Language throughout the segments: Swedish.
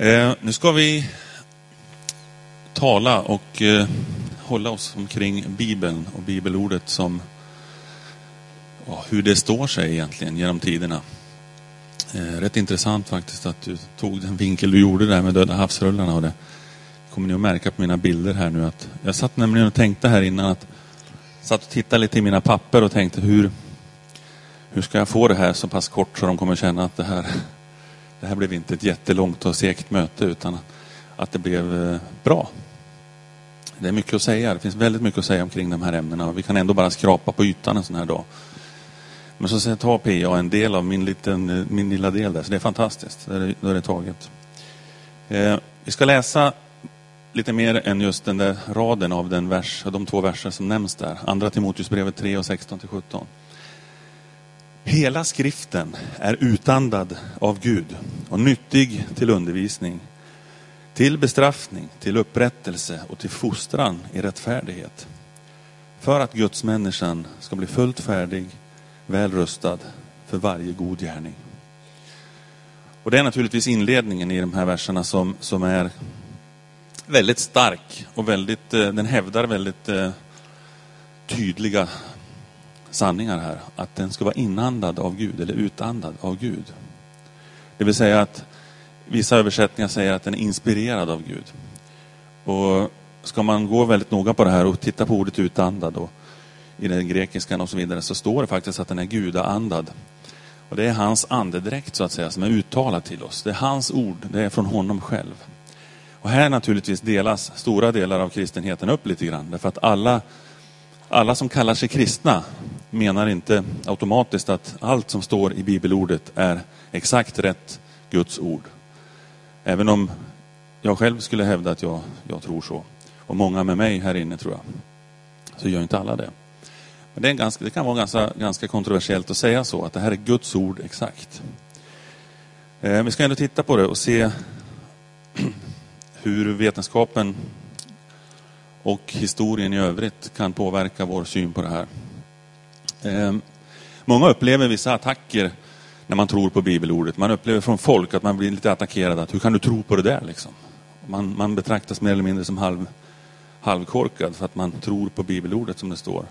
Eh, nu ska vi tala och eh, hålla oss omkring Bibeln och bibelordet som ja, hur det står sig egentligen genom tiderna. Eh, rätt intressant faktiskt att du tog den vinkel du gjorde där med Döda havsrullarna. Och det kommer ni att märka på mina bilder här nu att jag satt nämligen och tänkte här innan att satt och tittade lite i mina papper och tänkte hur, hur ska jag få det här så pass kort så de kommer känna att det här, det här blev inte ett jättelångt och segt möte utan att det blev eh, bra. Det är mycket att säga. Det finns väldigt mycket att säga omkring de här ämnena. Vi kan ändå bara skrapa på ytan en sån här dag. Men så tar PA en del av min, liten, eh, min lilla del där, så det är fantastiskt. Då är det, då är det taget. Eh, vi ska läsa lite mer än just den där raden av den vers, de två verser som nämns där. Andra Timoteusbrevet 3 och 16 till 17. Hela skriften är utandad av Gud och nyttig till undervisning, till bestraffning, till upprättelse och till fostran i rättfärdighet. För att Guds människan ska bli fullt färdig, väl rustad för varje god gärning. Och det är naturligtvis inledningen i de här verserna som, som är väldigt stark och väldigt, eh, den hävdar väldigt eh, tydliga sanningar här. Att den ska vara inandad av Gud eller utandad av Gud. Det vill säga att vissa översättningar säger att den är inspirerad av Gud. Och ska man gå väldigt noga på det här och titta på ordet utandad då, i den grekiskan och så vidare så står det faktiskt att den är gudaandad. Och det är hans andedräkt så att säga som är uttalad till oss. Det är hans ord, det är från honom själv. Och här naturligtvis delas stora delar av kristenheten upp lite grann. Därför att alla, alla som kallar sig kristna menar inte automatiskt att allt som står i bibelordet är exakt rätt Guds ord. Även om jag själv skulle hävda att jag, jag tror så. Och många med mig här inne tror jag. Så gör inte alla det. Men det, ganska, det kan vara ganska, ganska kontroversiellt att säga så, att det här är Guds ord exakt. Eh, vi ska ändå titta på det och se hur vetenskapen och historien i övrigt kan påverka vår syn på det här. Ehm, många upplever vissa attacker när man tror på bibelordet. Man upplever från folk att man blir lite attackerad. Att, hur kan du tro på det där? Liksom? Man, man betraktas mer eller mindre som halv, halvkorkad för att man tror på bibelordet som det står.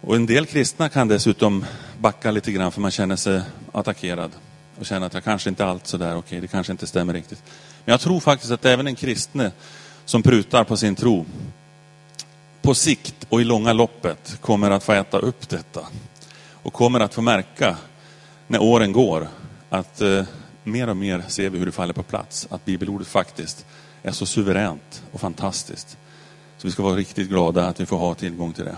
Och en del kristna kan dessutom backa lite grann för man känner sig attackerad. Och känner att jag kanske inte allt sådär, okej, det kanske inte stämmer riktigt. Men jag tror faktiskt att även en kristne som prutar på sin tro, på sikt och i långa loppet kommer att få äta upp detta. Och kommer att få märka, när åren går, att eh, mer och mer ser vi hur det faller på plats. Att bibelordet faktiskt är så suveränt och fantastiskt. Så vi ska vara riktigt glada att vi får ha tillgång till det.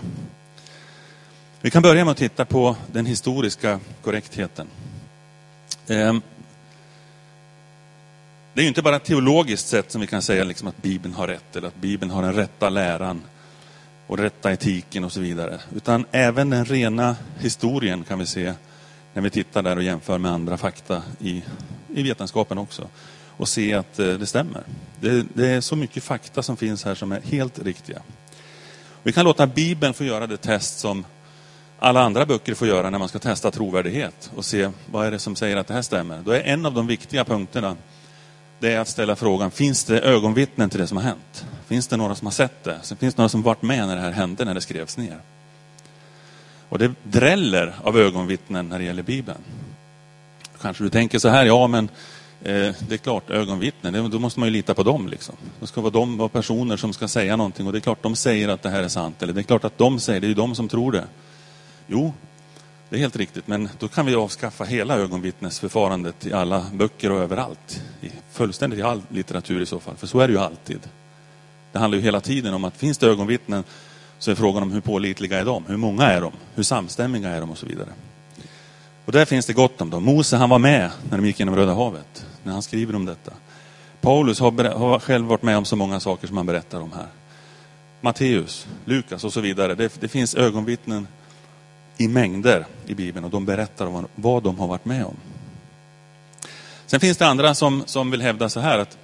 Vi kan börja med att titta på den historiska korrektheten. Ehm, det är ju inte bara teologiskt sett som vi kan säga liksom att Bibeln har rätt eller att Bibeln har den rätta läran och rätta etiken och så vidare. Utan även den rena historien kan vi se när vi tittar där och jämför med andra fakta i, i vetenskapen också. Och se att eh, det stämmer. Det, det är så mycket fakta som finns här som är helt riktiga. Vi kan låta Bibeln få göra det test som alla andra böcker får göra när man ska testa trovärdighet och se vad är det som säger att det här stämmer. Då är en av de viktiga punkterna det är att ställa frågan, finns det ögonvittnen till det som har hänt? Finns det några som har sett det? Finns det några som varit med när det här hände, när det skrevs ner? Och det dräller av ögonvittnen när det gäller Bibeln. Kanske du tänker så här, ja men eh, det är klart, ögonvittnen, då måste man ju lita på dem. Liksom. Det ska vara de vara personer som ska säga någonting och det är klart de säger att det här är sant. Eller det är klart att de säger, det är ju de som tror det. Jo, det är helt riktigt, men då kan vi avskaffa hela ögonvittnesförfarandet i alla böcker och överallt. I, fullständigt i all litteratur i så fall, för så är det ju alltid. Det handlar ju hela tiden om att finns det ögonvittnen så är frågan om hur pålitliga är de? Hur många är de? Hur samstämmiga är de? Och så vidare. Och där finns det gott om dem. Mose han var med när de gick genom Röda havet, när han skriver om detta. Paulus har, har själv varit med om så många saker som han berättar om här. Matteus, Lukas och så vidare. Det, det finns ögonvittnen i mängder i Bibeln och de berättar om vad de har varit med om. Sen finns det andra som, som vill hävda så här att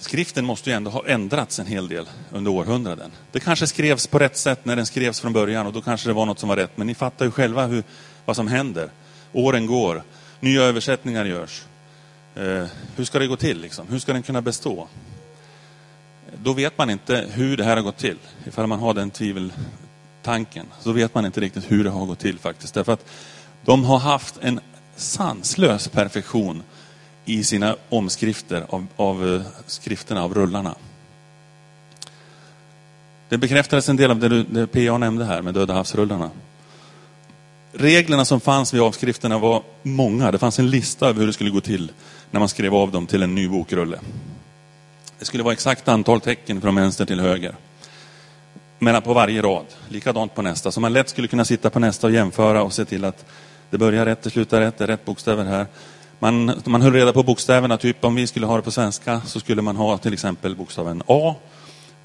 skriften måste ju ändå ha ändrats en hel del under århundraden. Det kanske skrevs på rätt sätt när den skrevs från början och då kanske det var något som var rätt. Men ni fattar ju själva hur, vad som händer. Åren går, nya översättningar görs. Eh, hur ska det gå till? Liksom? Hur ska den kunna bestå? Då vet man inte hur det här har gått till. Ifall man har den tviveltanken så vet man inte riktigt hur det har gått till faktiskt. Därför att de har haft en sanslös perfektion i sina omskrifter av, av eh, skrifterna, av rullarna. Det bekräftades en del av det, det PA nämnde här med Döda havsrullarna. Reglerna som fanns vid avskrifterna var många. Det fanns en lista över hur det skulle gå till när man skrev av dem till en ny bokrulle. Det skulle vara exakt antal tecken från vänster till höger. Men på varje rad. Likadant på nästa. Så man lätt skulle kunna sitta på nästa och jämföra och se till att det börjar rätt, det slutar rätt, det är rätt bokstäver här. Man, man höll reda på bokstäverna, typ om vi skulle ha det på svenska så skulle man ha till exempel bokstaven A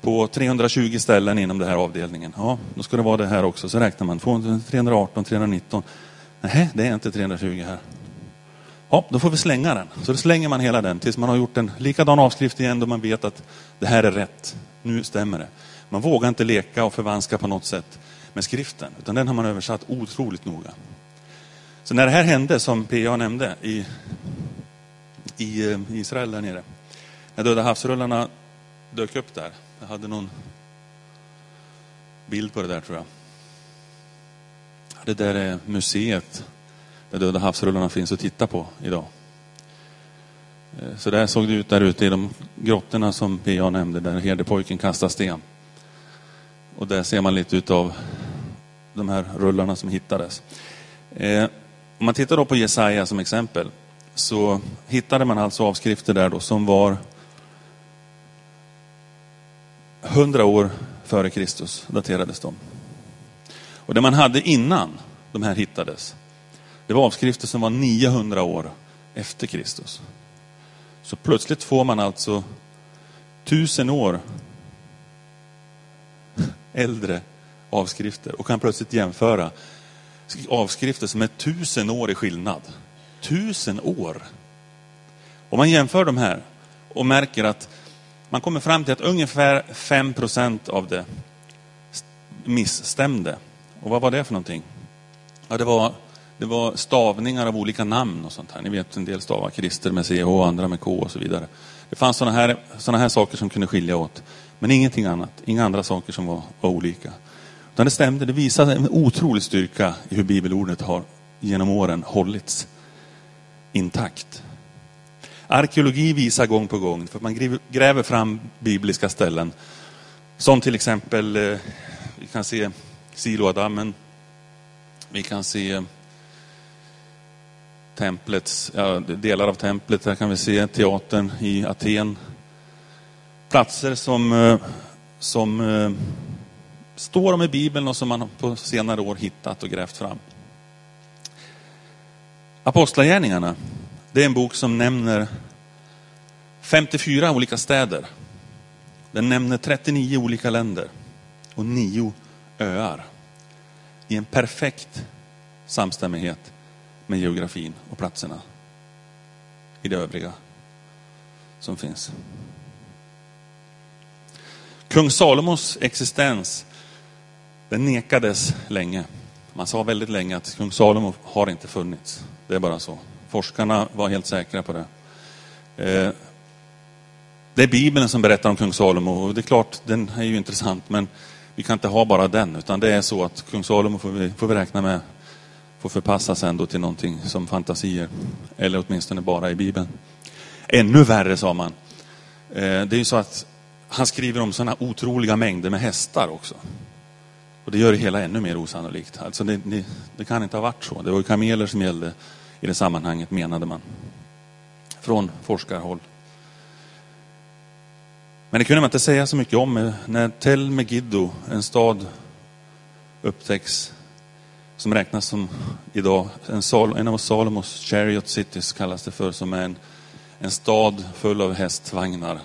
på 320 ställen inom den här avdelningen. Ja, då ska det vara det här också. Så räknar man 318, 319. Nej, det är inte 320 här. Ja, då får vi slänga den. Så då slänger man hela den tills man har gjort en likadan avskrift igen då man vet att det här är rätt. Nu stämmer det. Man vågar inte leka och förvanska på något sätt med skriften, utan den har man översatt otroligt noga. Så när det här hände, som PA nämnde, i, i eh, Israel där nere, när Döda havsrullarna dök upp där, jag hade någon bild på det där tror jag. Det där är museet där Döda havsrullarna finns att titta på idag. Eh, så där såg det ut där ute i de grottorna som PA nämnde, där herdepojken kastar sten. Och där ser man lite utav de här rullarna som hittades. Eh, om man tittar då på Jesaja som exempel så hittade man alltså avskrifter där då som var hundra år före Kristus daterades de. Och det man hade innan de här hittades, det var avskrifter som var 900 år efter Kristus. Så plötsligt får man alltså tusen år äldre avskrifter och kan plötsligt jämföra avskrifter som är tusen år i skillnad. Tusen år! Om man jämför de här och märker att man kommer fram till att ungefär 5 procent av det missstämde. Och vad var det för någonting? Ja, det var, det var stavningar av olika namn och sånt här. Ni vet, en del stavar Christer med CH och andra med K och så vidare. Det fanns sådana här, såna här saker som kunde skilja åt. Men ingenting annat. Inga andra saker som var, var olika. Utan det stämde. Det visade en otrolig styrka i hur bibelordet har genom åren hållits intakt. Arkeologi visar gång på gång, för man gräver fram bibliska ställen. Som till exempel, eh, vi kan se Siloadammen. Vi kan se templets, ja, delar av templet. där kan vi se teatern i Aten. Platser som, eh, som eh, står om i Bibeln och som man på senare år hittat och grävt fram. Apostlagärningarna, det är en bok som nämner 54 olika städer. Den nämner 39 olika länder och nio öar. I en perfekt samstämmighet med geografin och platserna i det övriga som finns. Kung Salomos existens den nekades länge. Man sa väldigt länge att kung Salomo har inte funnits. Det är bara så. Forskarna var helt säkra på det. Eh, det är Bibeln som berättar om kung Salomo och det är klart, den är ju intressant men vi kan inte ha bara den utan det är så att kung Salomo får vi, får vi räkna med får förpassas ändå till någonting som fantasier eller åtminstone bara i Bibeln. Ännu värre sa man. Eh, det är ju så att han skriver om sådana otroliga mängder med hästar också. Och det gör det hela ännu mer osannolikt. Alltså det, det, det kan inte ha varit så. Det var ju kameler som gällde i det sammanhanget menade man. Från forskarhåll. Men det kunde man inte säga så mycket om. När Tel Megiddo, en stad, upptäcks som räknas som idag en, Sal en av Salomos chariot cities kallas det för, som är en, en stad full av hästvagnar.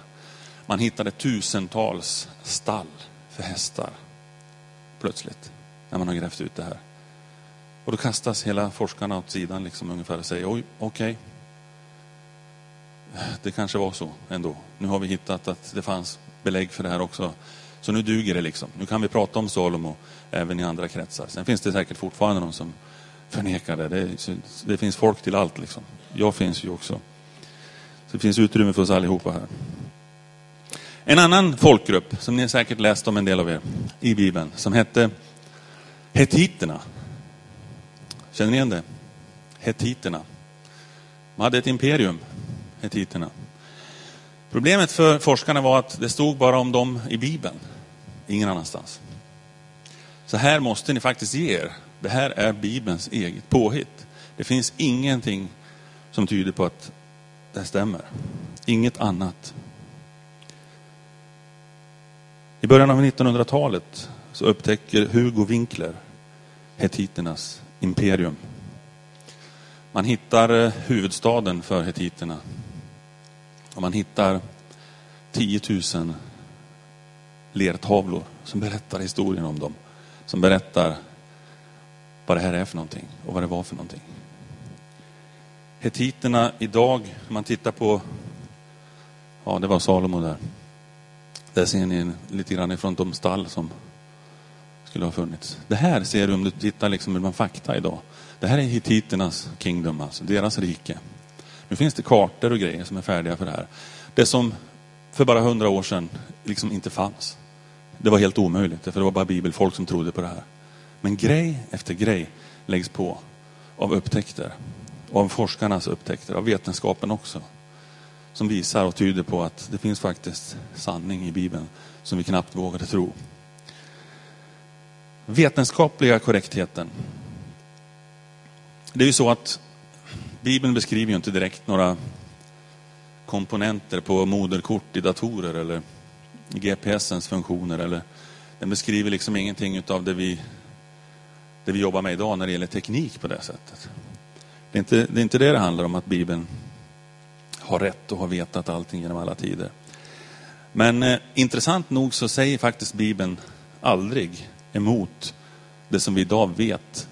Man hittade tusentals stall för hästar plötsligt, när man har grävt ut det här. Och då kastas hela forskarna åt sidan liksom ungefär och säger, oj, okej. Okay. Det kanske var så ändå. Nu har vi hittat att det fanns belägg för det här också. Så nu duger det liksom. Nu kan vi prata om Salomo även i andra kretsar. Sen finns det säkert fortfarande någon som förnekar det. Det, det finns folk till allt liksom. Jag finns ju också. Så det finns utrymme för oss allihopa här. En annan folkgrupp, som ni säkert läst om en del av er i Bibeln, som hette Hetiterna. Känner ni igen det? Hetiterna. De hade ett imperium, Hetiterna. Problemet för forskarna var att det stod bara om dem i Bibeln, ingen annanstans. Så här måste ni faktiskt ge er. Det här är Bibelns eget påhitt. Det finns ingenting som tyder på att det stämmer. Inget annat. I början av 1900-talet så upptäcker Hugo Winkler hetiternas imperium. Man hittar eh, huvudstaden för hetiterna. Och man hittar 10 000 lertavlor som berättar historien om dem. Som berättar vad det här är för någonting och vad det var för någonting. Hetiterna idag, om man tittar på, ja det var Salomo där. Där ser ni lite grann ifrån de stall som skulle ha funnits. Det här ser du om du tittar liksom med fakta idag. Det här är hittiternas kingdom, alltså deras rike. Nu finns det kartor och grejer som är färdiga för det här. Det som för bara hundra år sedan liksom inte fanns. Det var helt omöjligt, för det var bara bibelfolk som trodde på det här. Men grej efter grej läggs på av upptäckter. Av forskarnas upptäckter, av vetenskapen också. Som visar och tyder på att det finns faktiskt sanning i Bibeln som vi knappt vågade tro. Vetenskapliga korrektheten. Det är ju så att Bibeln beskriver ju inte direkt några komponenter på moderkort i datorer eller GPSens funktioner. Eller, den beskriver liksom ingenting av det vi, det vi jobbar med idag när det gäller teknik på det sättet. Det är, inte, det är inte det det handlar om, att Bibeln har rätt och har vetat allting genom alla tider. Men eh, intressant nog så säger faktiskt Bibeln aldrig emot det som vi idag vet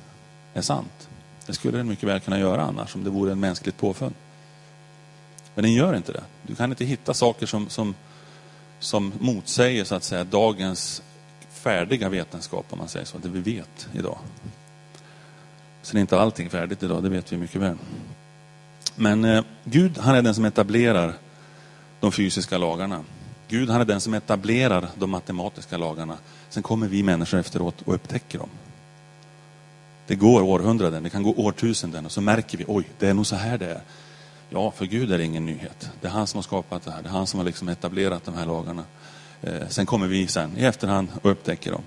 är sant. Det skulle den mycket väl kunna göra annars, om det vore en mänskligt påfund. Men den gör inte det. Du kan inte hitta saker som, som, som motsäger så att säga dagens färdiga vetenskap, om man säger så, det vi vet idag. Sen är inte allting färdigt idag, det vet vi mycket väl. Men eh, Gud, han är den som etablerar de fysiska lagarna. Gud, han är den som etablerar de matematiska lagarna. Sen kommer vi människor efteråt och upptäcker dem. Det går århundraden, det kan gå årtusenden och så märker vi, oj, det är nog så här det är. Ja, för Gud är det ingen nyhet. Det är han som har skapat det här. Det är han som har liksom etablerat de här lagarna. Eh, sen kommer vi sen i efterhand och upptäcker dem.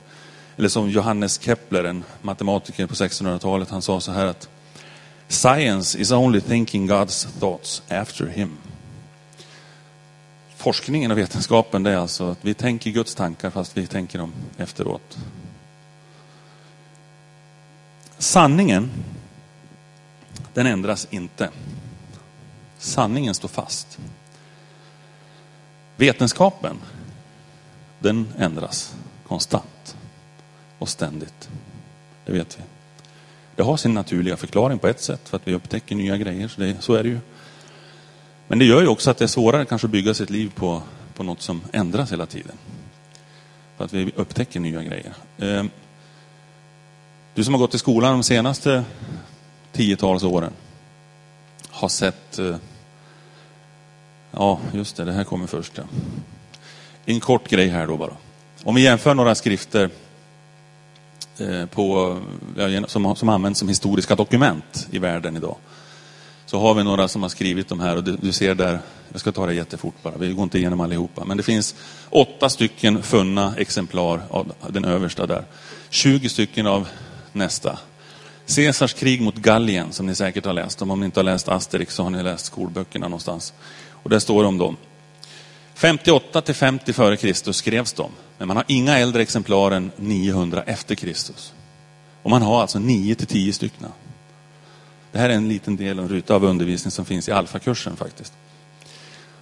Eller som Johannes Kepler, en matematiker på 1600-talet, han sa så här att Science is only thinking God's thoughts after him. Forskningen och vetenskapen det är alltså att vi tänker Guds tankar fast vi tänker dem efteråt. Sanningen, den ändras inte. Sanningen står fast. Vetenskapen, den ändras konstant och ständigt. Det vet vi. Det har sin naturliga förklaring på ett sätt, för att vi upptäcker nya grejer. Så, det, så är det ju. Men det gör ju också att det är svårare kanske att bygga sitt liv på, på något som ändras hela tiden. För att vi upptäcker nya grejer. Ehm, du som har gått i skolan de senaste tiotals åren har sett... Eh, ja, just det, det här kommer först. Ja. En kort grej här då bara. Om vi jämför några skrifter Eh, på, som, som används som historiska dokument i världen idag. Så har vi några som har skrivit de här och du, du ser där, jag ska ta det jättefort bara, vi går inte igenom allihopa. Men det finns åtta stycken funna exemplar av den översta där. 20 stycken av nästa. Caesars krig mot Gallien som ni säkert har läst om. Om ni inte har läst Asterix så har ni läst skolböckerna någonstans. Och där står det om dem. 58 till 50 före Kristus skrevs de. Men man har inga äldre exemplar än 900 efter Kristus. Och man har alltså 9 till 10 stycken. Det här är en liten del, en ruta av undervisning som finns i alfakursen faktiskt.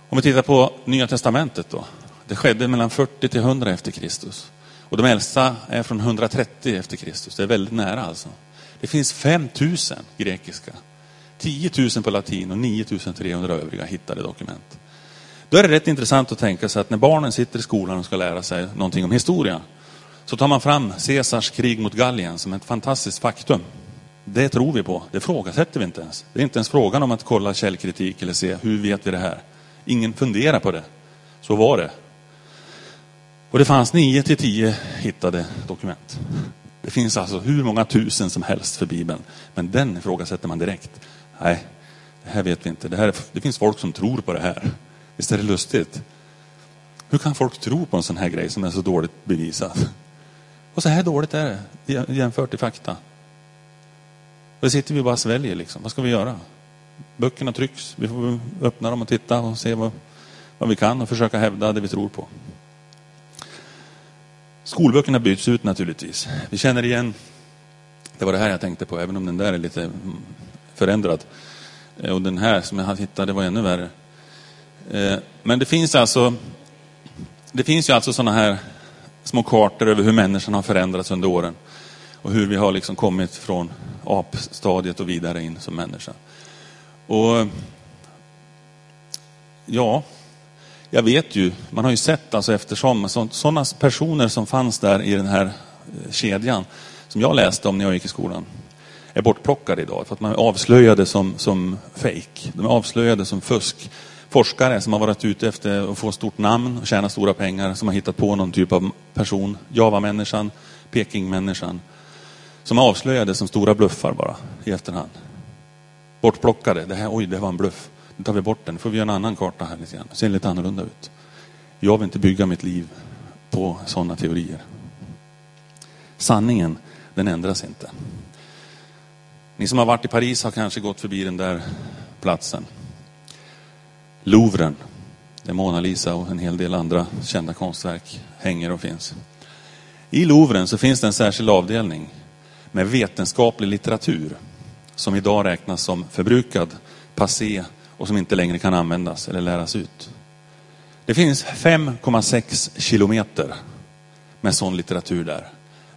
Om vi tittar på Nya Testamentet då. Det skedde mellan 40 till 100 efter Kristus. Och de äldsta är från 130 efter Kristus. Det är väldigt nära alltså. Det finns 5000 grekiska, 10 000 på latin och 9300 övriga hittade dokument. Då är det rätt intressant att tänka sig att när barnen sitter i skolan och ska lära sig någonting om historia, så tar man fram Caesars krig mot Gallien som ett fantastiskt faktum. Det tror vi på, det frågasätter vi inte ens. Det är inte ens frågan om att kolla källkritik eller se hur vet vi det här. Ingen funderar på det. Så var det. Och det fanns nio till tio hittade dokument. Det finns alltså hur många tusen som helst för Bibeln. Men den ifrågasätter man direkt. Nej, det här vet vi inte. Det, här, det finns folk som tror på det här. Visst är det lustigt? Hur kan folk tro på en sån här grej som är så dåligt bevisad? Och så här dåligt är det jämfört i fakta. Och det sitter vi bara och sväljer liksom. Vad ska vi göra? Böckerna trycks. Vi får öppna dem och titta och se vad, vad vi kan och försöka hävda det vi tror på. Skolböckerna byts ut naturligtvis. Vi känner igen, det var det här jag tänkte på, även om den där är lite mm, förändrad. Eh, och den här som jag hittade var ännu värre. Eh, men det finns alltså, det finns ju alltså sådana här små kartor över hur människan har förändrats under åren. Och hur vi har liksom kommit från apstadiet och vidare in som människa. Och ja, jag vet ju, man har ju sett alltså eftersom sådana personer som fanns där i den här eh, kedjan som jag läste om när jag gick i skolan är bortplockade idag för att man är avslöjade som, som fake. De är avslöjade som fusk. Forskare som har varit ute efter att få stort namn och tjäna stora pengar som har hittat på någon typ av person. Java-människan, Peking-människan. Som avslöjades avslöjade som stora bluffar bara i efterhand. Bortplockade. Det här, oj, det var en bluff. Nu tar vi bort den. Nu får vi göra en annan karta här lite grann. Det ser lite annorlunda ut. Jag vill inte bygga mitt liv på sådana teorier. Sanningen, den ändras inte. Ni som har varit i Paris har kanske gått förbi den där platsen. Louvren, där Mona Lisa och en hel del andra kända konstverk hänger och finns. I Louvren så finns det en särskild avdelning med vetenskaplig litteratur som idag räknas som förbrukad, passé och som inte längre kan användas eller läras ut. Det finns 5,6 kilometer med sån litteratur där.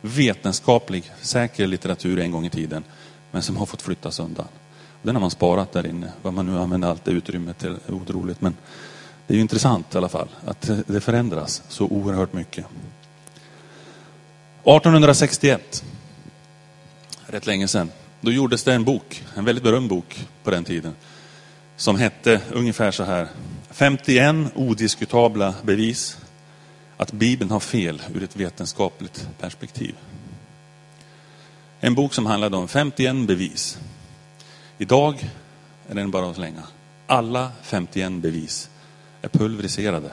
Vetenskaplig, säker litteratur en gång i tiden, men som har fått flyttas undan. Den har man sparat där inne. Vad man nu använder allt det utrymmet till är otroligt. Men det är ju intressant i alla fall att det förändras så oerhört mycket. 1861, rätt länge sedan, då gjordes det en bok, en väldigt berömd bok på den tiden, som hette ungefär så här. 51 odiskutabla bevis att Bibeln har fel ur ett vetenskapligt perspektiv. En bok som handlade om 51 bevis. Idag är den bara att slänga. Alla 51 bevis är pulveriserade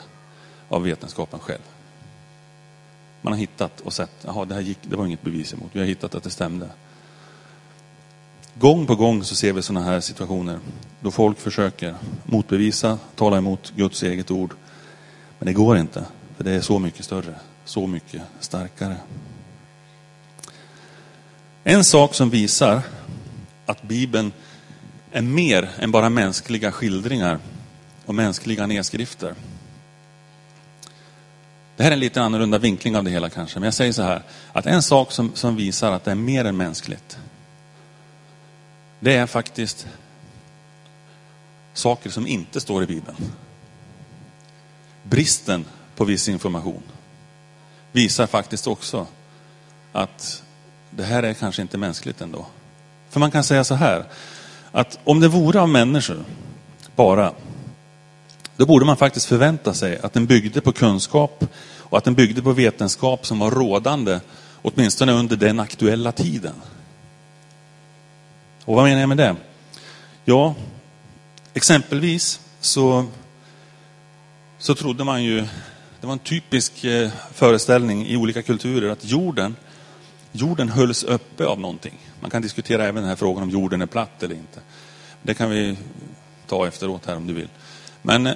av vetenskapen själv. Man har hittat och sett, jaha, det här gick, det var inget bevis emot. Vi har hittat att det stämde. Gång på gång så ser vi sådana här situationer då folk försöker motbevisa, tala emot Guds eget ord. Men det går inte, för det är så mycket större, så mycket starkare. En sak som visar att Bibeln är mer än bara mänskliga skildringar och mänskliga nedskrifter. Det här är en lite annorlunda vinkling av det hela kanske, men jag säger så här, att en sak som, som visar att det är mer än mänskligt, det är faktiskt saker som inte står i Bibeln. Bristen på viss information visar faktiskt också att det här är kanske inte mänskligt ändå. För man kan säga så här, att om det vore av människor bara, då borde man faktiskt förvänta sig att den byggde på kunskap och att den byggde på vetenskap som var rådande, åtminstone under den aktuella tiden. Och vad menar jag med det? Ja, exempelvis så, så trodde man ju, det var en typisk eh, föreställning i olika kulturer, att jorden, jorden hölls uppe av någonting. Man kan diskutera även den här frågan om jorden är platt eller inte. Det kan vi ta efteråt här om du vill. Men eh,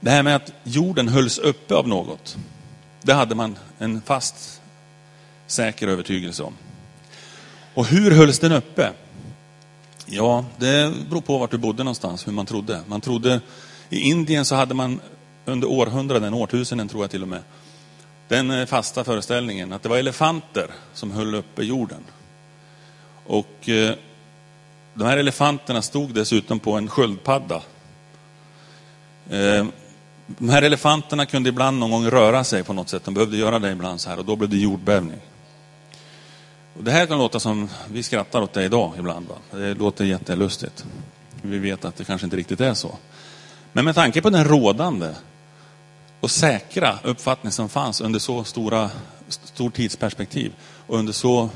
det här med att jorden hölls uppe av något, det hade man en fast, säker övertygelse om. Och hur hölls den uppe? Ja, det beror på vart du bodde någonstans, hur man trodde. Man trodde, i Indien så hade man under århundraden, årtusenden tror jag till och med, den eh, fasta föreställningen att det var elefanter som höll uppe jorden. Och eh, de här elefanterna stod dessutom på en sköldpadda. Eh, de här elefanterna kunde ibland någon gång röra sig på något sätt. De behövde göra det ibland så här och då blev det jordbävning. Och det här kan låta som, vi skrattar åt det idag ibland. Va? Det låter jättelustigt. Vi vet att det kanske inte riktigt är så. Men med tanke på den rådande och säkra uppfattning som fanns under så stora, stor tidsperspektiv och under så,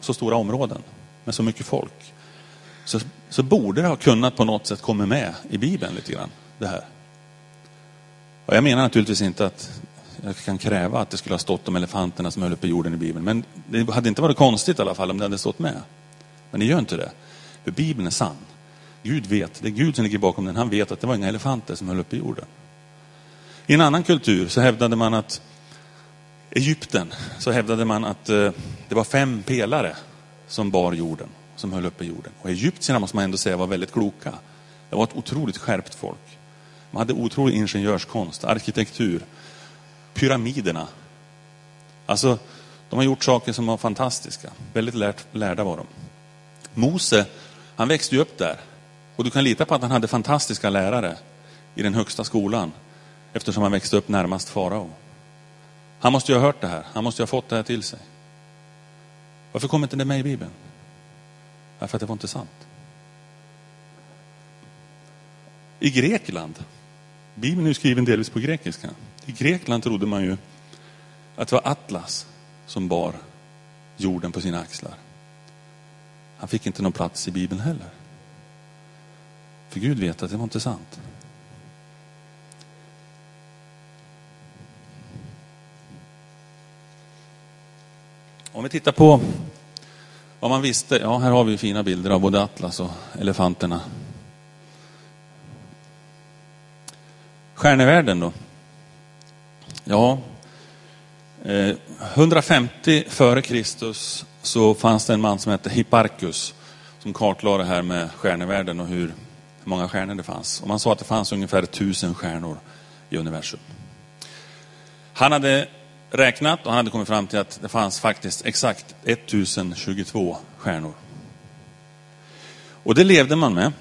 så stora områden med så mycket folk så, så borde det ha kunnat på något sätt komma med i Bibeln lite grann, det här. Och jag menar naturligtvis inte att jag kan kräva att det skulle ha stått om elefanterna som höll uppe jorden i Bibeln. Men det hade inte varit konstigt i alla fall om det hade stått med. Men det gör inte det. För Bibeln är sann. Gud vet, det är Gud som ligger bakom den. Han vet att det var inga elefanter som höll uppe jorden. I en annan kultur så hävdade man att Egypten så hävdade man att eh, det var fem pelare som bar jorden, som höll uppe jorden. Och egyptierna måste man ändå säga var väldigt kloka. Det var ett otroligt skärpt folk. Man hade otrolig ingenjörskonst, arkitektur, pyramiderna. Alltså, de har gjort saker som var fantastiska. Väldigt lärt, lärda var de. Mose, han växte ju upp där. Och du kan lita på att han hade fantastiska lärare i den högsta skolan. Eftersom han växte upp närmast farao. Han måste ju ha hört det här. Han måste ju ha fått det här till sig. Varför kommer inte det med i Bibeln? Därför att det var inte sant. I Grekland, Bibeln är ju skriven delvis på grekiska. I Grekland trodde man ju att det var Atlas som bar jorden på sina axlar. Han fick inte någon plats i Bibeln heller. För Gud vet att det var inte sant. Om vi tittar på vad man visste. Ja, här har vi fina bilder av både Atlas och elefanterna. Stjärnevärlden då? Ja, eh, 150 före Kristus så fanns det en man som hette Hipparchus som kartlade det här med stjärnevärlden och hur många stjärnor det fanns. Och man sa att det fanns ungefär tusen stjärnor i universum. Han hade räknat och han hade kommit fram till att det fanns faktiskt exakt 1022 stjärnor. Och det levde man med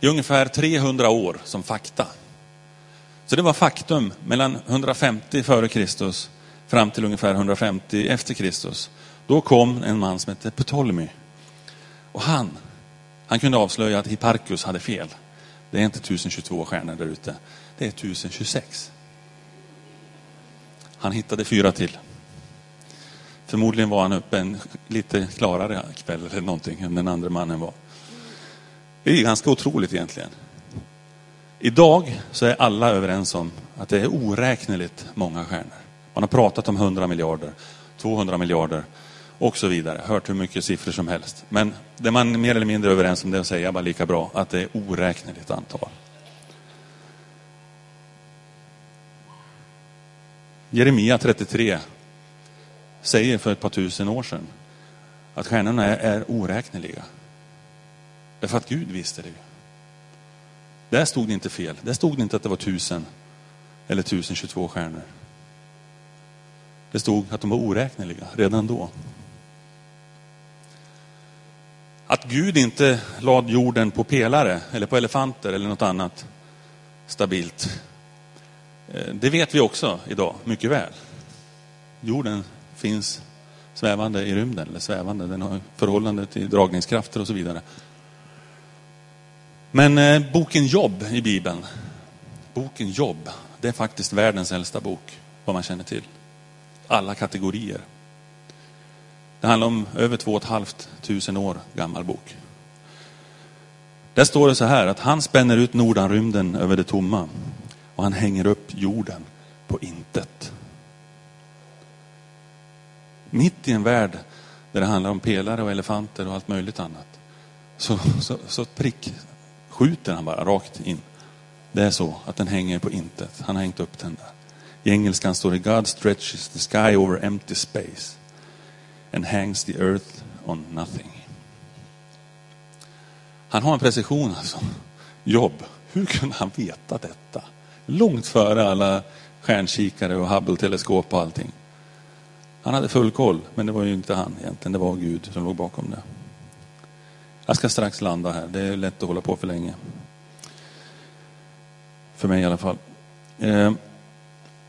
i ungefär 300 år som fakta. Så det var faktum mellan 150 före Kristus fram till ungefär 150 efter Kristus. Då kom en man som hette Ptolemy. Och han, han kunde avslöja att Hipparchus hade fel. Det är inte 1022 stjärnor där ute. Det är 1026. Han hittade fyra till. Förmodligen var han uppe en lite klarare kväll eller någonting än den andra mannen var. Det är ganska otroligt egentligen. Idag så är alla överens om att det är oräkneligt många stjärnor. Man har pratat om 100 miljarder, 200 miljarder och så vidare. Hört hur mycket siffror som helst. Men det man mer eller mindre är överens om det är att säga bara lika bra att det är oräkneligt antal. Jeremia 33 säger för ett par tusen år sedan att stjärnorna är, är oräkneliga. Därför att Gud visste det. Där stod det inte fel. Där stod det inte att det var tusen eller 1022 stjärnor. Det stod att de var oräkneliga redan då. Att Gud inte lade jorden på pelare eller på elefanter eller något annat stabilt. Eh, det vet vi också idag mycket väl. Jorden finns svävande i rymden, eller svävande, den har förhållande till dragningskrafter och så vidare. Men eh, boken Jobb i Bibeln, boken Jobb, det är faktiskt världens äldsta bok, vad man känner till. Alla kategorier. Det handlar om över två och ett halvt tusen år gammal bok. Där står det så här att han spänner ut nordanrymden över det tomma och han hänger upp jorden på intet. Mitt i en värld där det handlar om pelare och elefanter och allt möjligt annat. Så, så, så prick skjuter han bara rakt in. Det är så att den hänger på intet. Han har hängt upp den där. I engelskan står det God stretches the sky over empty space and hangs the earth on nothing. Han har en precision alltså. Jobb. Hur kunde han veta detta? Långt före alla stjärnkikare och Hubble-teleskop och allting. Han hade full koll, men det var ju inte han egentligen. Det var Gud som låg bakom det. Jag ska strax landa här. Det är lätt att hålla på för länge. För mig i alla fall. Eh,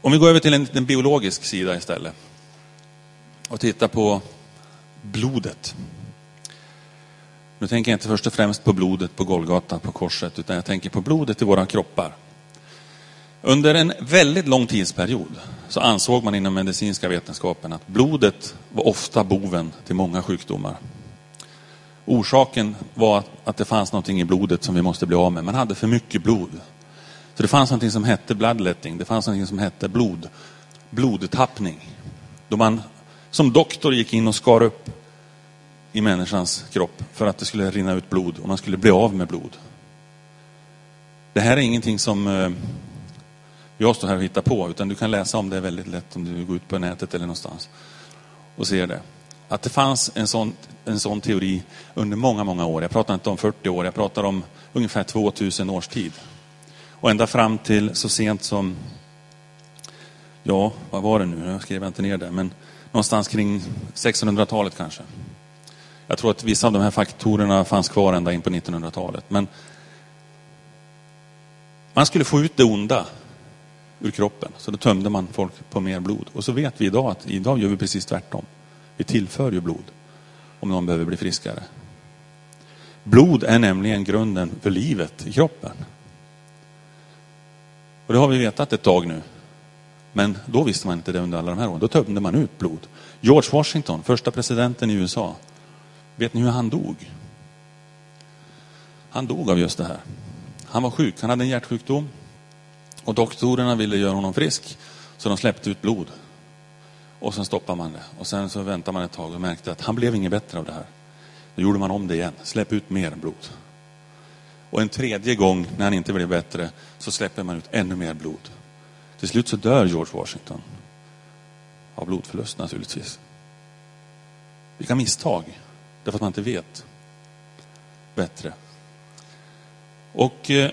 om vi går över till en, en biologisk sida istället. Och tittar på blodet. Nu tänker jag inte först och främst på blodet på Golgata, på korset, utan jag tänker på blodet i våra kroppar. Under en väldigt lång tidsperiod så ansåg man inom medicinska vetenskapen att blodet var ofta boven till många sjukdomar. Orsaken var att det fanns någonting i blodet som vi måste bli av med. Man hade för mycket blod. Så det fanns någonting som hette bloodletting, det fanns någonting som hette blod, blodtappning. Då man som doktor gick in och skar upp i människans kropp för att det skulle rinna ut blod och man skulle bli av med blod. Det här är ingenting som eh, jag står här och hittar på, utan du kan läsa om det väldigt lätt om du går ut på nätet eller någonstans och ser det. Att det fanns en sån, en sån teori under många, många år. Jag pratar inte om 40 år, jag pratar om ungefär 2000 års tid. Och ända fram till så sent som, ja, vad var det nu? Jag skrev inte ner det, men någonstans kring 1600-talet kanske. Jag tror att vissa av de här faktorerna fanns kvar ända in på 1900-talet. Men man skulle få ut det onda ur kroppen. Så då tömde man folk på mer blod. Och så vet vi idag att idag gör vi precis tvärtom. Vi tillför ju blod om någon behöver bli friskare. Blod är nämligen grunden för livet i kroppen. Och det har vi vetat ett tag nu. Men då visste man inte det under alla de här åren. Då tömde man ut blod. George Washington, första presidenten i USA. Vet ni hur han dog? Han dog av just det här. Han var sjuk, han hade en hjärtsjukdom. Och doktorerna ville göra honom frisk, så de släppte ut blod. Och sen stoppade man det. Och sen så väntade man ett tag och märkte att han blev inget bättre av det här. Då gjorde man om det igen, släpp ut mer blod. Och en tredje gång, när han inte blev bättre, så släpper man ut ännu mer blod. Till slut så dör George Washington. Av blodförlust naturligtvis. Vilka misstag. Därför att man inte vet bättre. Och eh,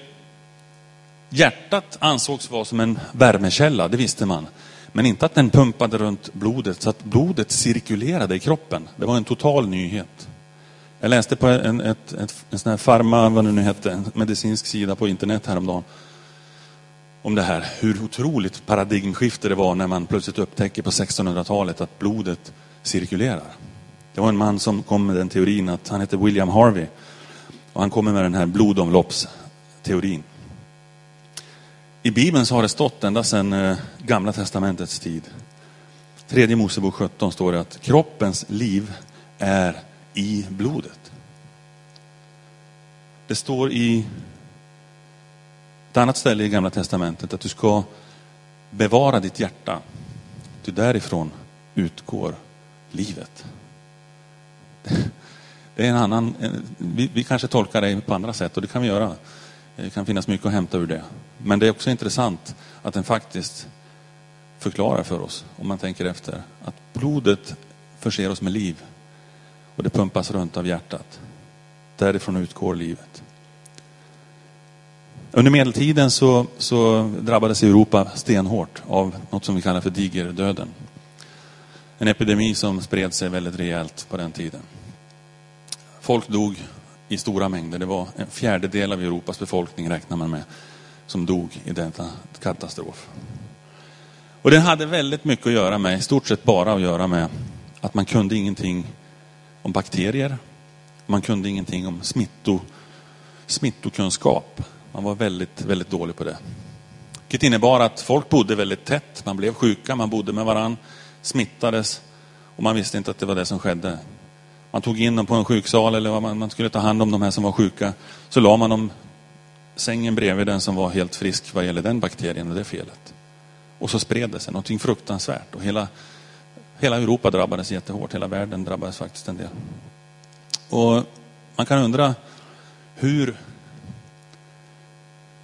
Hjärtat ansågs vara som en värmekälla, det visste man. Men inte att den pumpade runt blodet så att blodet cirkulerade i kroppen. Det var en total nyhet. Jag läste på en, ett, ett, en sån här farma, vad det nu hette, en medicinsk sida på internet häromdagen. Om det här, hur otroligt paradigmskifte det var när man plötsligt upptäcker på 1600-talet att blodet cirkulerar. Det var en man som kom med den teorin, att han hette William Harvey. Och han kommer med den här blodomloppsteorin. I Bibeln så har det stått ända sedan eh, Gamla Testamentets tid. Tredje Mosebok 17 står det att kroppens liv är i blodet. Det står i ett annat ställe i Gamla Testamentet att du ska bevara ditt hjärta. Ty därifrån utgår livet. Det är en annan, vi, vi kanske tolkar det på andra sätt och det kan vi göra. Det kan finnas mycket att hämta ur det. Men det är också intressant att den faktiskt förklarar för oss, om man tänker efter, att blodet förser oss med liv och det pumpas runt av hjärtat. Därifrån utgår livet. Under medeltiden så, så drabbades Europa stenhårt av något som vi kallar för digerdöden. En epidemi som spred sig väldigt rejält på den tiden. Folk dog i stora mängder. Det var en fjärdedel av Europas befolkning räknar man med som dog i denna katastrof. Och den hade väldigt mycket att göra med, i stort sett bara att göra med att man kunde ingenting om bakterier. Man kunde ingenting om smitto, smittokunskap. Man var väldigt, väldigt dålig på det. Vilket innebar att folk bodde väldigt tätt, man blev sjuka, man bodde med varann, smittades och man visste inte att det var det som skedde. Man tog in dem på en sjuksal eller man, man skulle ta hand om de här som var sjuka. Så la man dem sängen bredvid den som var helt frisk vad gäller den bakterien och det felet. Och så spred det sig någonting fruktansvärt och hela, hela Europa drabbades jättehårt, hela världen drabbades faktiskt en del. Och man kan undra hur,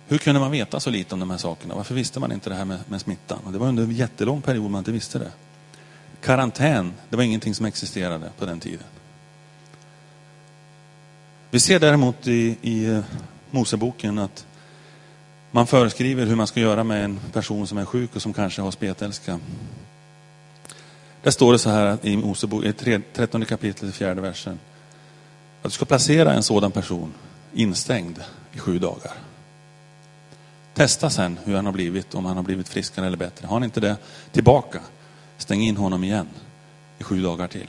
hur kunde man veta så lite om de här sakerna? Varför visste man inte det här med, med smittan? Och det var under en jättelång period man inte visste det. Karantän, det var ingenting som existerade på den tiden. Vi ser däremot i, i eh, Moseboken att man föreskriver hur man ska göra med en person som är sjuk och som kanske har spetälska. Där står det så här i Mosebok, i 13 kapitlet, fjärde versen. Att du ska placera en sådan person instängd i sju dagar. Testa sen hur han har blivit, om han har blivit friskare eller bättre. Har han inte det, tillbaka. Stäng in honom igen i sju dagar till.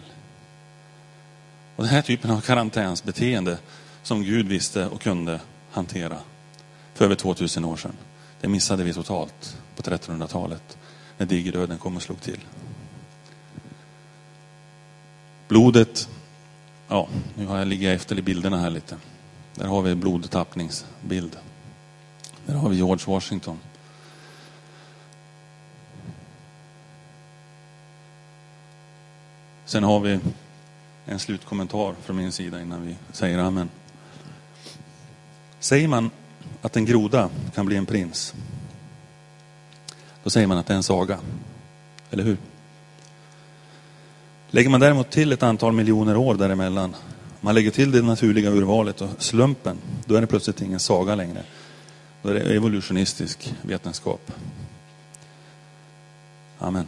Och den här typen av karantänsbeteende som Gud visste och kunde hantera för över 2000 år sedan. Det missade vi totalt på 1300-talet när digerdöden kom och slog till. Blodet, ja, nu har jag ligger efter i bilderna här lite. Där har vi blodtappningsbild. Där har vi George Washington. Sen har vi en slutkommentar från min sida innan vi säger amen. Säger man att en groda kan bli en prins, då säger man att det är en saga. Eller hur? Lägger man däremot till ett antal miljoner år däremellan, man lägger till det naturliga urvalet och slumpen, då är det plötsligt ingen saga längre. Då är det evolutionistisk vetenskap. Amen.